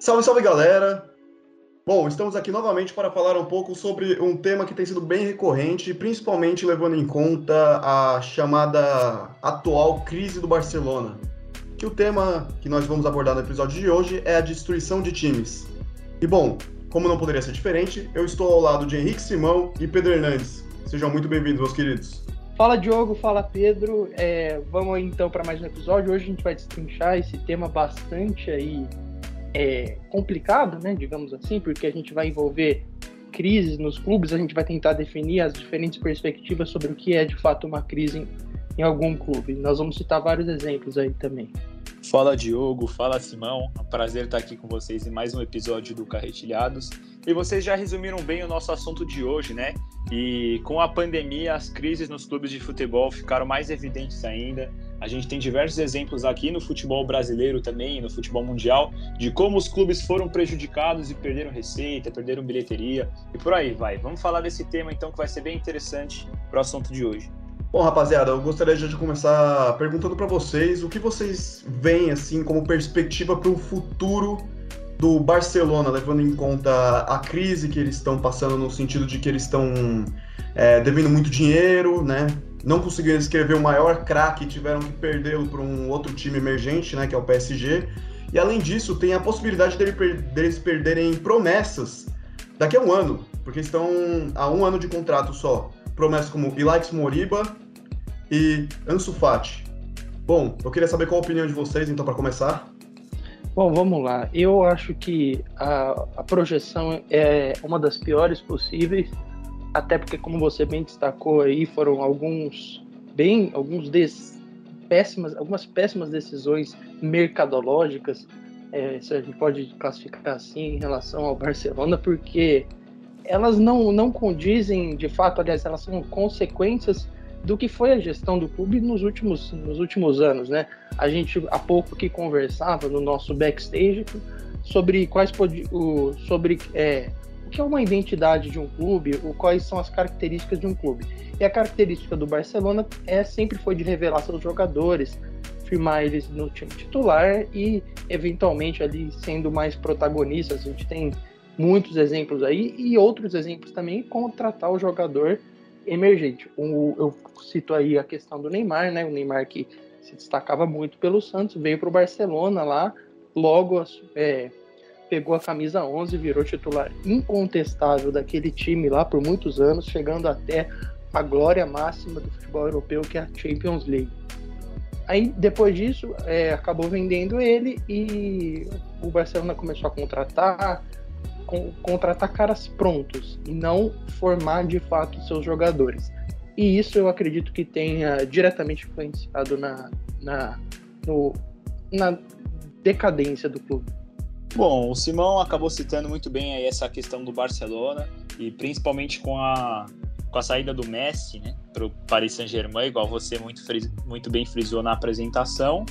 Salve, salve galera! Bom, estamos aqui novamente para falar um pouco sobre um tema que tem sido bem recorrente, principalmente levando em conta a chamada atual crise do Barcelona. Que o tema que nós vamos abordar no episódio de hoje é a destruição de times. E bom, como não poderia ser diferente, eu estou ao lado de Henrique Simão e Pedro Hernandes. Sejam muito bem-vindos, meus queridos. Fala Diogo, fala Pedro. É, vamos então para mais um episódio. Hoje a gente vai destrinchar esse tema bastante aí é, complicado, né? Digamos assim, porque a gente vai envolver crises nos clubes. A gente vai tentar definir as diferentes perspectivas sobre o que é de fato uma crise em, em algum clube. Nós vamos citar vários exemplos aí também. Fala Diogo, fala Simão, é um prazer estar aqui com vocês em mais um episódio do Carretilhados. E vocês já resumiram bem o nosso assunto de hoje, né? E com a pandemia, as crises nos clubes de futebol ficaram mais evidentes ainda. A gente tem diversos exemplos aqui no futebol brasileiro também, no futebol mundial, de como os clubes foram prejudicados e perderam receita, perderam bilheteria e por aí vai. Vamos falar desse tema então que vai ser bem interessante para o assunto de hoje. Bom, rapaziada, eu gostaria de começar perguntando para vocês o que vocês veem assim como perspectiva para o futuro do Barcelona, levando em conta a crise que eles estão passando no sentido de que eles estão é, devendo muito dinheiro, né? Não conseguiram escrever o maior craque, tiveram que perdê-lo para um outro time emergente, né? Que é o PSG. E além disso, tem a possibilidade deles perderem promessas daqui a um ano, porque estão a um ano de contrato só. Promessas como Ilaix Moriba e Ansu Fati. Bom, eu queria saber qual a opinião de vocês, então, para começar. Bom, vamos lá. Eu acho que a, a projeção é uma das piores possíveis, até porque, como você bem destacou aí, foram alguns bem, alguns des, péssimas, algumas péssimas decisões mercadológicas, é, se a gente pode classificar assim em relação ao Barcelona, porque elas não, não condizem, de fato, aliás, elas são consequências do que foi a gestão do clube nos últimos, nos últimos anos, né? A gente há pouco que conversava no nosso backstage sobre quais o, sobre é, o que é uma identidade de um clube, o, quais são as características de um clube. E a característica do Barcelona é sempre foi de revelar seus jogadores, firmar eles no time titular e eventualmente ali sendo mais protagonistas. A gente tem muitos exemplos aí e outros exemplos também contratar o jogador emergente. O, eu cito aí a questão do Neymar, né? O Neymar que se destacava muito pelo Santos, veio para o Barcelona lá, logo é, pegou a camisa 11, virou titular incontestável daquele time lá por muitos anos, chegando até a glória máxima do futebol europeu, que é a Champions League. Aí, depois disso, é, acabou vendendo ele e o Barcelona começou a contratar, contratar caras prontos e não formar de fato seus jogadores. E isso eu acredito que tenha diretamente influenciado na, na, no, na decadência do clube. Bom, o Simão acabou citando muito bem aí essa questão do Barcelona e principalmente com a, com a saída do Messi né, para o Paris Saint-Germain, igual você muito, muito bem frisou na apresentação,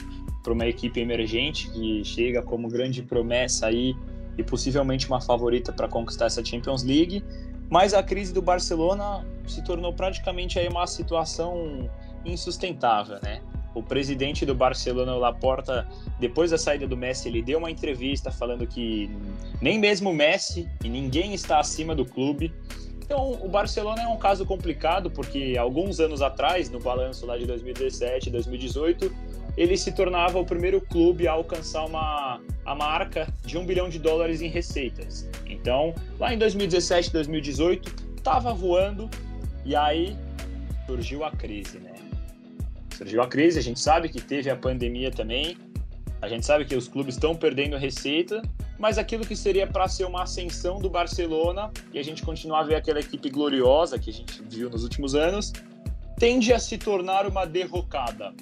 para uma equipe emergente que chega como grande promessa aí e possivelmente uma favorita para conquistar essa Champions League. Mas a crise do Barcelona se tornou praticamente aí uma situação insustentável, né? O presidente do Barcelona, o Laporta, depois da saída do Messi, ele deu uma entrevista falando que nem mesmo o Messi e ninguém está acima do clube. Então, o Barcelona é um caso complicado porque alguns anos atrás, no balanço lá de 2017, 2018, ele se tornava o primeiro clube a alcançar uma, a marca de um bilhão de dólares em receitas. Então, lá em 2017, 2018, estava voando e aí surgiu a crise, né? Surgiu a crise, a gente sabe que teve a pandemia também, a gente sabe que os clubes estão perdendo receita, mas aquilo que seria para ser uma ascensão do Barcelona e a gente continuar a ver aquela equipe gloriosa que a gente viu nos últimos anos, tende a se tornar uma derrocada.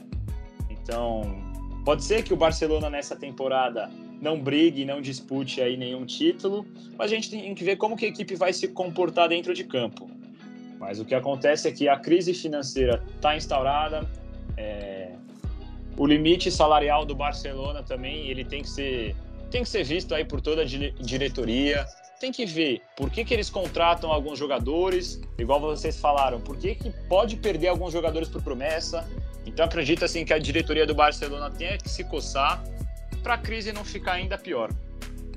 Então, pode ser que o Barcelona nessa temporada não brigue, não dispute aí nenhum título, mas a gente tem que ver como que a equipe vai se comportar dentro de campo. Mas o que acontece é que a crise financeira está instaurada, é... o limite salarial do Barcelona também ele tem que ser tem que ser visto aí por toda a diretoria. Tem que ver por que, que eles contratam alguns jogadores, igual vocês falaram, por que, que pode perder alguns jogadores por promessa, então acredito assim que a diretoria do Barcelona tenha que se coçar para a crise não ficar ainda pior.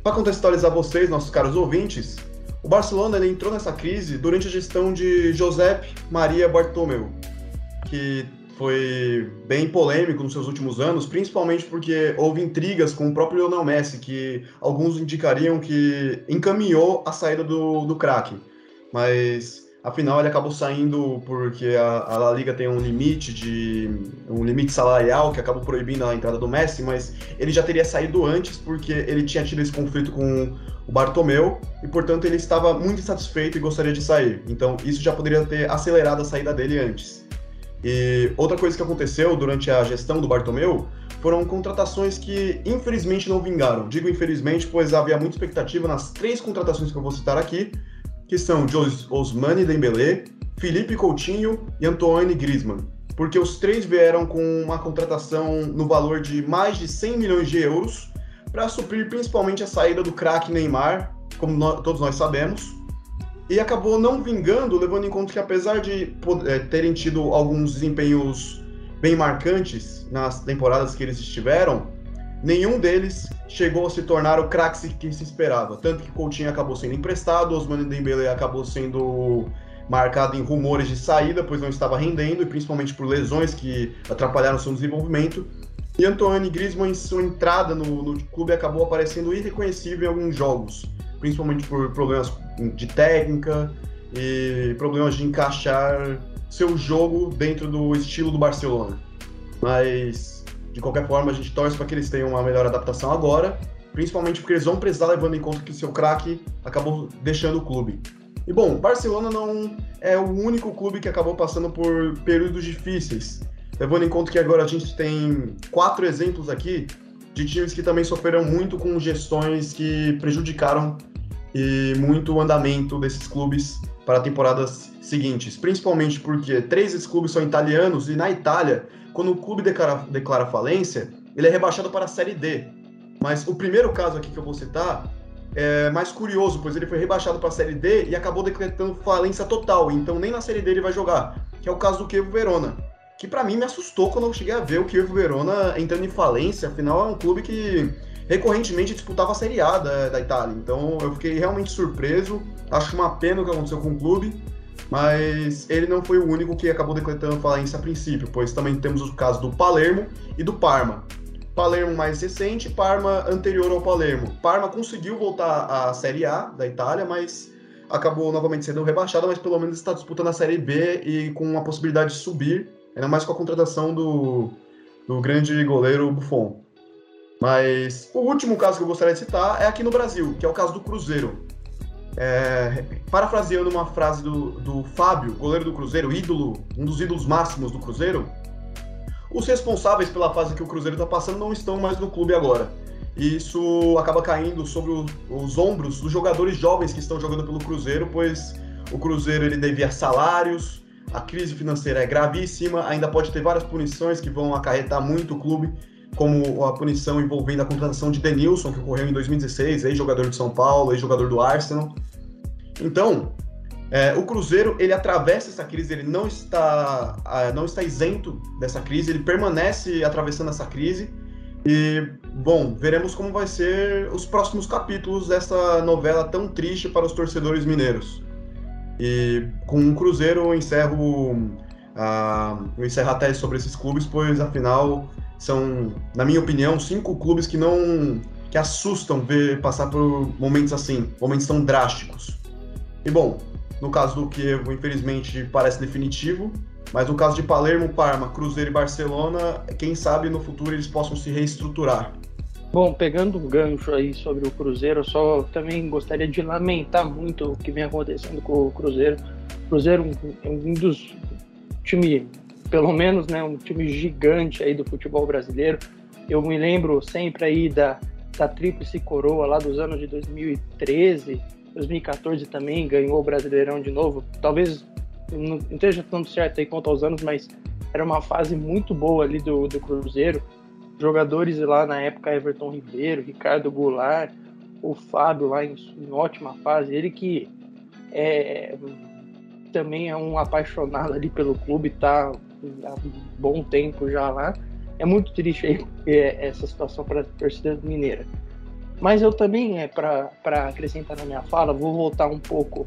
Para contextualizar vocês, nossos caros ouvintes, o Barcelona entrou nessa crise durante a gestão de Josep Maria Bartomeu, que foi bem polêmico nos seus últimos anos, principalmente porque houve intrigas com o próprio Lionel Messi, que alguns indicariam que encaminhou a saída do, do craque. Mas afinal ele acabou saindo porque a, a La Liga tem um limite de um limite salarial que acabou proibindo a entrada do Messi, mas ele já teria saído antes porque ele tinha tido esse conflito com o Bartomeu e portanto ele estava muito insatisfeito e gostaria de sair. Então isso já poderia ter acelerado a saída dele antes. E outra coisa que aconteceu durante a gestão do Bartomeu foram contratações que infelizmente não vingaram. Digo infelizmente, pois havia muita expectativa nas três contratações que eu vou citar aqui, que são Jos Osmani Dembélé, Felipe Coutinho e Antoine Griezmann. Porque os três vieram com uma contratação no valor de mais de 100 milhões de euros para suprir principalmente a saída do craque Neymar, como todos nós sabemos, e acabou não vingando, levando em conta que apesar de é, terem tido alguns desempenhos bem marcantes nas temporadas que eles estiveram, nenhum deles chegou a se tornar o craque que se esperava. Tanto que Coutinho acabou sendo emprestado, Osmane Dembele acabou sendo marcado em rumores de saída, pois não estava rendendo, e principalmente por lesões que atrapalharam seu desenvolvimento. E Antoine Griezmann, em sua entrada no, no clube, acabou aparecendo irreconhecível em alguns jogos principalmente por problemas de técnica e problemas de encaixar seu jogo dentro do estilo do Barcelona. Mas, de qualquer forma, a gente torce para que eles tenham uma melhor adaptação agora, principalmente porque eles vão precisar levando em conta que seu craque acabou deixando o clube. E bom, Barcelona não é o único clube que acabou passando por períodos difíceis, levando em conta que agora a gente tem quatro exemplos aqui de times que também sofreram muito com gestões que prejudicaram e muito andamento desses clubes para temporadas seguintes, principalmente porque três desses clubes são italianos e na Itália, quando o clube declara, declara falência, ele é rebaixado para a Série D. Mas o primeiro caso aqui que eu vou citar é mais curioso, pois ele foi rebaixado para a Série D e acabou decretando falência total, então nem na Série D ele vai jogar, que é o caso do Chievo Verona, que para mim me assustou quando eu cheguei a ver o Chievo Verona entrando em falência, afinal é um clube que recorrentemente disputava a Série A da, da Itália. Então eu fiquei realmente surpreso. Acho uma pena o que aconteceu com o clube, mas ele não foi o único que acabou decretando falência a princípio, pois também temos o caso do Palermo e do Parma. Palermo mais recente, Parma anterior ao Palermo. Parma conseguiu voltar à Série A da Itália, mas acabou novamente sendo rebaixada, mas pelo menos está disputando a Série B e com a possibilidade de subir, ainda mais com a contratação do, do grande goleiro Buffon. Mas o último caso que eu gostaria de citar é aqui no Brasil, que é o caso do Cruzeiro. É, parafraseando uma frase do, do Fábio, goleiro do Cruzeiro, ídolo, um dos ídolos máximos do Cruzeiro, os responsáveis pela fase que o Cruzeiro está passando não estão mais no clube agora. E isso acaba caindo sobre o, os ombros dos jogadores jovens que estão jogando pelo Cruzeiro, pois o Cruzeiro ele devia salários, a crise financeira é gravíssima, ainda pode ter várias punições que vão acarretar muito o clube como a punição envolvendo a contratação de Denilson, que ocorreu em 2016, ex-jogador de São Paulo, ex-jogador do Arsenal. Então, é, o Cruzeiro ele atravessa essa crise, ele não está, não está isento dessa crise, ele permanece atravessando essa crise. E, bom, veremos como vai ser os próximos capítulos dessa novela tão triste para os torcedores mineiros. E com o Cruzeiro eu encerro, uh, eu encerro a tese sobre esses clubes, pois afinal são, na minha opinião, cinco clubes que não que assustam ver passar por momentos assim, momentos tão drásticos. E bom, no caso do Kiev, infelizmente parece definitivo, mas no caso de Palermo, Parma, Cruzeiro e Barcelona, quem sabe no futuro eles possam se reestruturar. Bom, pegando um gancho aí sobre o Cruzeiro, eu só também gostaria de lamentar muito o que vem acontecendo com o Cruzeiro. O Cruzeiro é um dos times pelo menos, né, um time gigante aí do futebol brasileiro. Eu me lembro sempre aí da, da Tríplice Coroa lá dos anos de 2013, 2014 também, ganhou o Brasileirão de novo. Talvez não esteja tanto certo aí quanto aos anos, mas era uma fase muito boa ali do, do Cruzeiro. Jogadores lá na época, Everton Ribeiro, Ricardo Goulart, o Fábio lá em, em ótima fase. Ele que é, também é um apaixonado ali pelo clube, tá há um bom tempo já lá. É muito triste aí essa situação para a torcida mineira. Mas eu também, é, para acrescentar na minha fala, vou voltar um pouco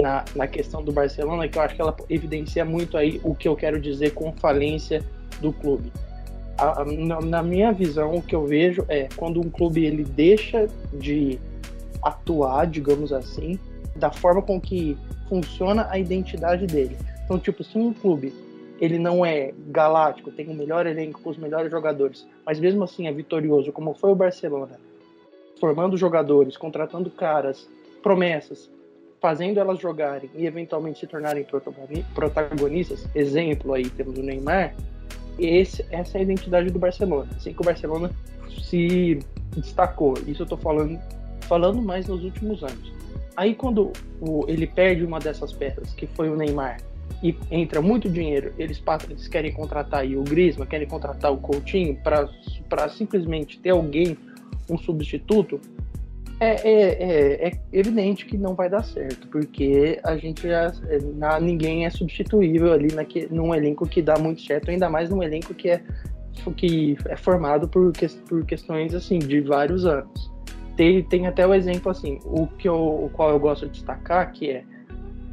na, na questão do Barcelona, que eu acho que ela evidencia muito aí o que eu quero dizer com falência do clube. A, na, na, minha visão, o que eu vejo é quando um clube ele deixa de atuar, digamos assim, da forma com que funciona a identidade dele. Então, tipo, se um clube ele não é galáctico, tem o melhor elenco com os melhores jogadores, mas mesmo assim é vitorioso, como foi o Barcelona, formando jogadores, contratando caras, promessas, fazendo elas jogarem e eventualmente se tornarem protagonistas, exemplo aí temos o Neymar, esse, essa é a identidade do Barcelona, assim que o Barcelona se destacou, isso eu estou falando, falando mais nos últimos anos. Aí quando o, ele perde uma dessas peças, que foi o Neymar, e entra muito dinheiro, eles, eles querem contratar aí o Griezmann, querem contratar o Coutinho para simplesmente ter alguém, um substituto, é, é, é, é, evidente que não vai dar certo, porque a gente já. É, na, ninguém é substituível ali naque, num elenco que dá muito certo, ainda mais num elenco que é, que é formado por, que, por questões assim de vários anos. Tem, tem até o exemplo assim, o que eu, o qual eu gosto de destacar, que é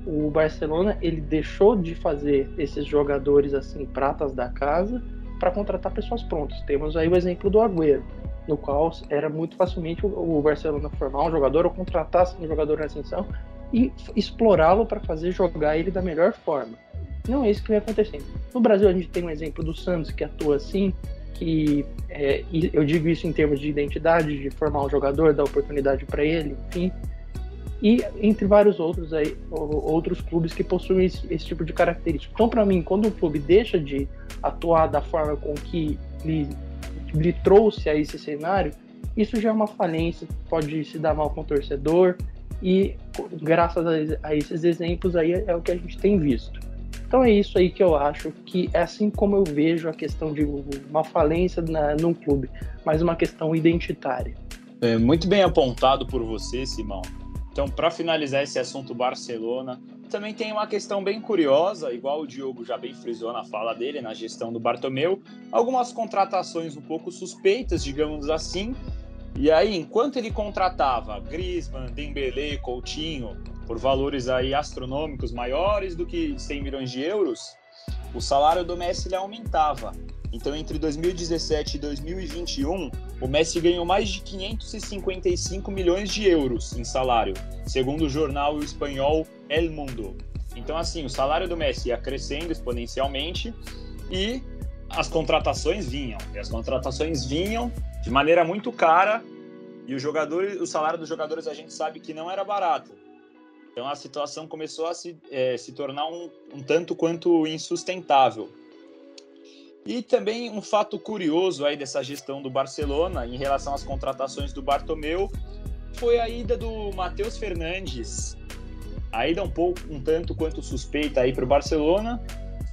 o Barcelona ele deixou de fazer esses jogadores assim pratas da casa para contratar pessoas prontas. Temos aí o exemplo do Agüero, no qual era muito facilmente o Barcelona formar um jogador ou contratar um jogador na ascensão e explorá-lo para fazer jogar ele da melhor forma. Não é isso que vem acontecendo. No Brasil a gente tem um exemplo do Santos que atua assim, que é, eu digo isso em termos de identidade, de formar um jogador, dar oportunidade para ele, enfim e entre vários outros aí, outros clubes que possuem esse, esse tipo de característica. Então, para mim, quando um clube deixa de atuar da forma com que lhe, lhe trouxe a esse cenário, isso já é uma falência, pode se dar mal com o torcedor e graças a, a esses exemplos aí é o que a gente tem visto. Então é isso aí que eu acho que é assim como eu vejo a questão de uma falência na, num clube, mas uma questão identitária. É, muito bem apontado por você, Simão. Então, para finalizar esse assunto Barcelona, também tem uma questão bem curiosa, igual o Diogo já bem frisou na fala dele, na gestão do Bartomeu, algumas contratações um pouco suspeitas, digamos assim. E aí, enquanto ele contratava Griezmann, Dembélé, Coutinho, por valores aí astronômicos maiores do que 100 milhões de euros, o salário do Messi ele aumentava. Então, entre 2017 e 2021, o Messi ganhou mais de 555 milhões de euros em salário, segundo o jornal espanhol El Mundo. Então, assim, o salário do Messi ia crescendo exponencialmente e as contratações vinham. E as contratações vinham de maneira muito cara e o jogador, o salário dos jogadores a gente sabe que não era barato. Então a situação começou a se, é, se tornar um, um tanto quanto insustentável. E também um fato curioso aí dessa gestão do Barcelona em relação às contratações do Bartomeu foi a ida do Matheus Fernandes. A ida um pouco, um tanto quanto suspeita aí para o Barcelona.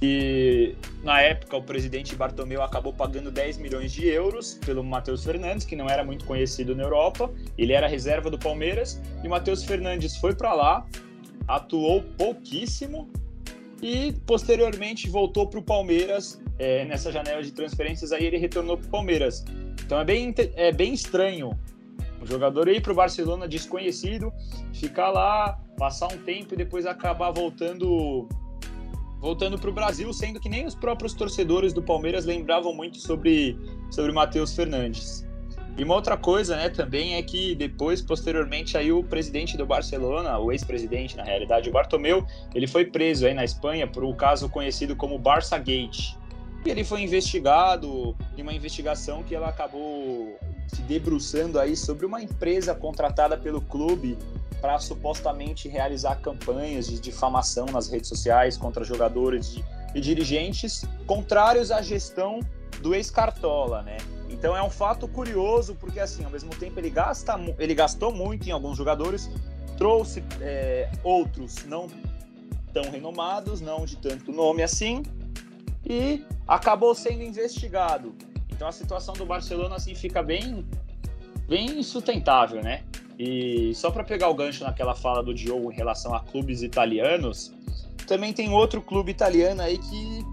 E na época o presidente Bartomeu acabou pagando 10 milhões de euros pelo Matheus Fernandes, que não era muito conhecido na Europa. Ele era reserva do Palmeiras e o Matheus Fernandes foi para lá, atuou pouquíssimo e posteriormente voltou para o Palmeiras é, nessa janela de transferências, aí ele retornou para o Palmeiras. Então é bem, é bem estranho o jogador ir para o Barcelona desconhecido, ficar lá, passar um tempo e depois acabar voltando voltando para o Brasil, sendo que nem os próprios torcedores do Palmeiras lembravam muito sobre, sobre Matheus Fernandes. E uma outra coisa, né, também é que depois, posteriormente, aí o presidente do Barcelona, o ex-presidente, na realidade, o Bartomeu, ele foi preso aí na Espanha por um caso conhecido como Barça Gate. E ele foi investigado em uma investigação que ela acabou se debruçando aí sobre uma empresa contratada pelo clube para supostamente realizar campanhas de difamação nas redes sociais contra jogadores e dirigentes contrários à gestão do ex-Cartola, né? Então é um fato curioso, porque assim, ao mesmo tempo ele gasta, ele gastou muito em alguns jogadores, trouxe é, outros não tão renomados, não de tanto nome assim, e acabou sendo investigado. Então a situação do Barcelona assim fica bem, bem insustentável, né? E só para pegar o gancho naquela fala do Diogo em relação a clubes italianos, também tem outro clube italiano aí que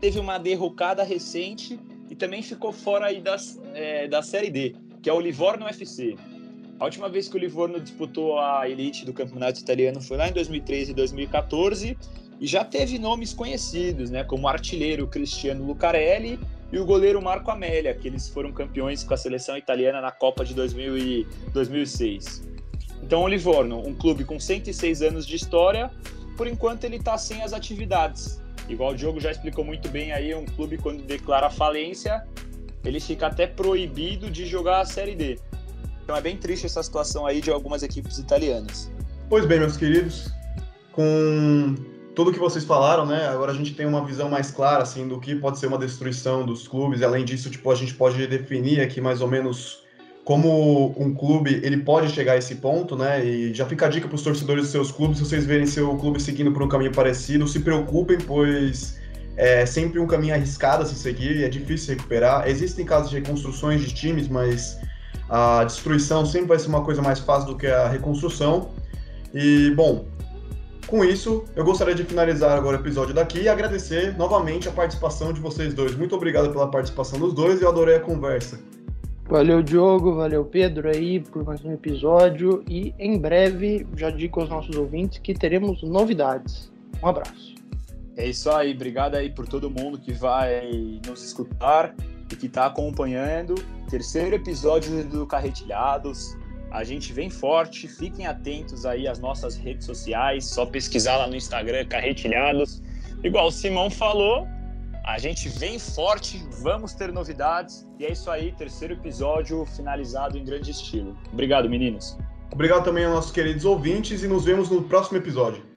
teve uma derrocada recente e também ficou fora aí das, é, da Série D, que é o Livorno FC. A última vez que o Livorno disputou a elite do campeonato italiano foi lá em 2013 e 2014 e já teve nomes conhecidos, né, como o artilheiro Cristiano Lucarelli e o goleiro Marco Amélia, que eles foram campeões com a seleção italiana na Copa de 2000 e 2006. Então, o Livorno, um clube com 106 anos de história, por enquanto ele está sem as atividades. Igual o Diogo já explicou muito bem aí, um clube quando declara falência, ele fica até proibido de jogar a Série D. Então é bem triste essa situação aí de algumas equipes italianas. Pois bem, meus queridos, com tudo que vocês falaram, né? Agora a gente tem uma visão mais clara assim do que pode ser uma destruição dos clubes. Além disso, tipo, a gente pode definir aqui mais ou menos como um clube ele pode chegar a esse ponto, né? E já fica a dica para os torcedores dos seus clubes, se vocês verem seu clube seguindo por um caminho parecido, se preocupem, pois é sempre um caminho arriscado a se seguir e é difícil recuperar. Existem casos de reconstruções de times, mas a destruição sempre vai ser uma coisa mais fácil do que a reconstrução. E, bom, com isso, eu gostaria de finalizar agora o episódio daqui e agradecer novamente a participação de vocês dois. Muito obrigado pela participação dos dois e eu adorei a conversa. Valeu, Diogo, valeu, Pedro, aí por mais um episódio. E em breve, já digo aos nossos ouvintes que teremos novidades. Um abraço. É isso aí, obrigado aí por todo mundo que vai nos escutar e que está acompanhando. Terceiro episódio do Carretilhados. A gente vem forte, fiquem atentos aí às nossas redes sociais, só pesquisar lá no Instagram Carretilhados. Igual o Simão falou, a gente vem forte, vamos ter novidades. E é isso aí, terceiro episódio finalizado em grande estilo. Obrigado, meninos. Obrigado também aos nossos queridos ouvintes e nos vemos no próximo episódio.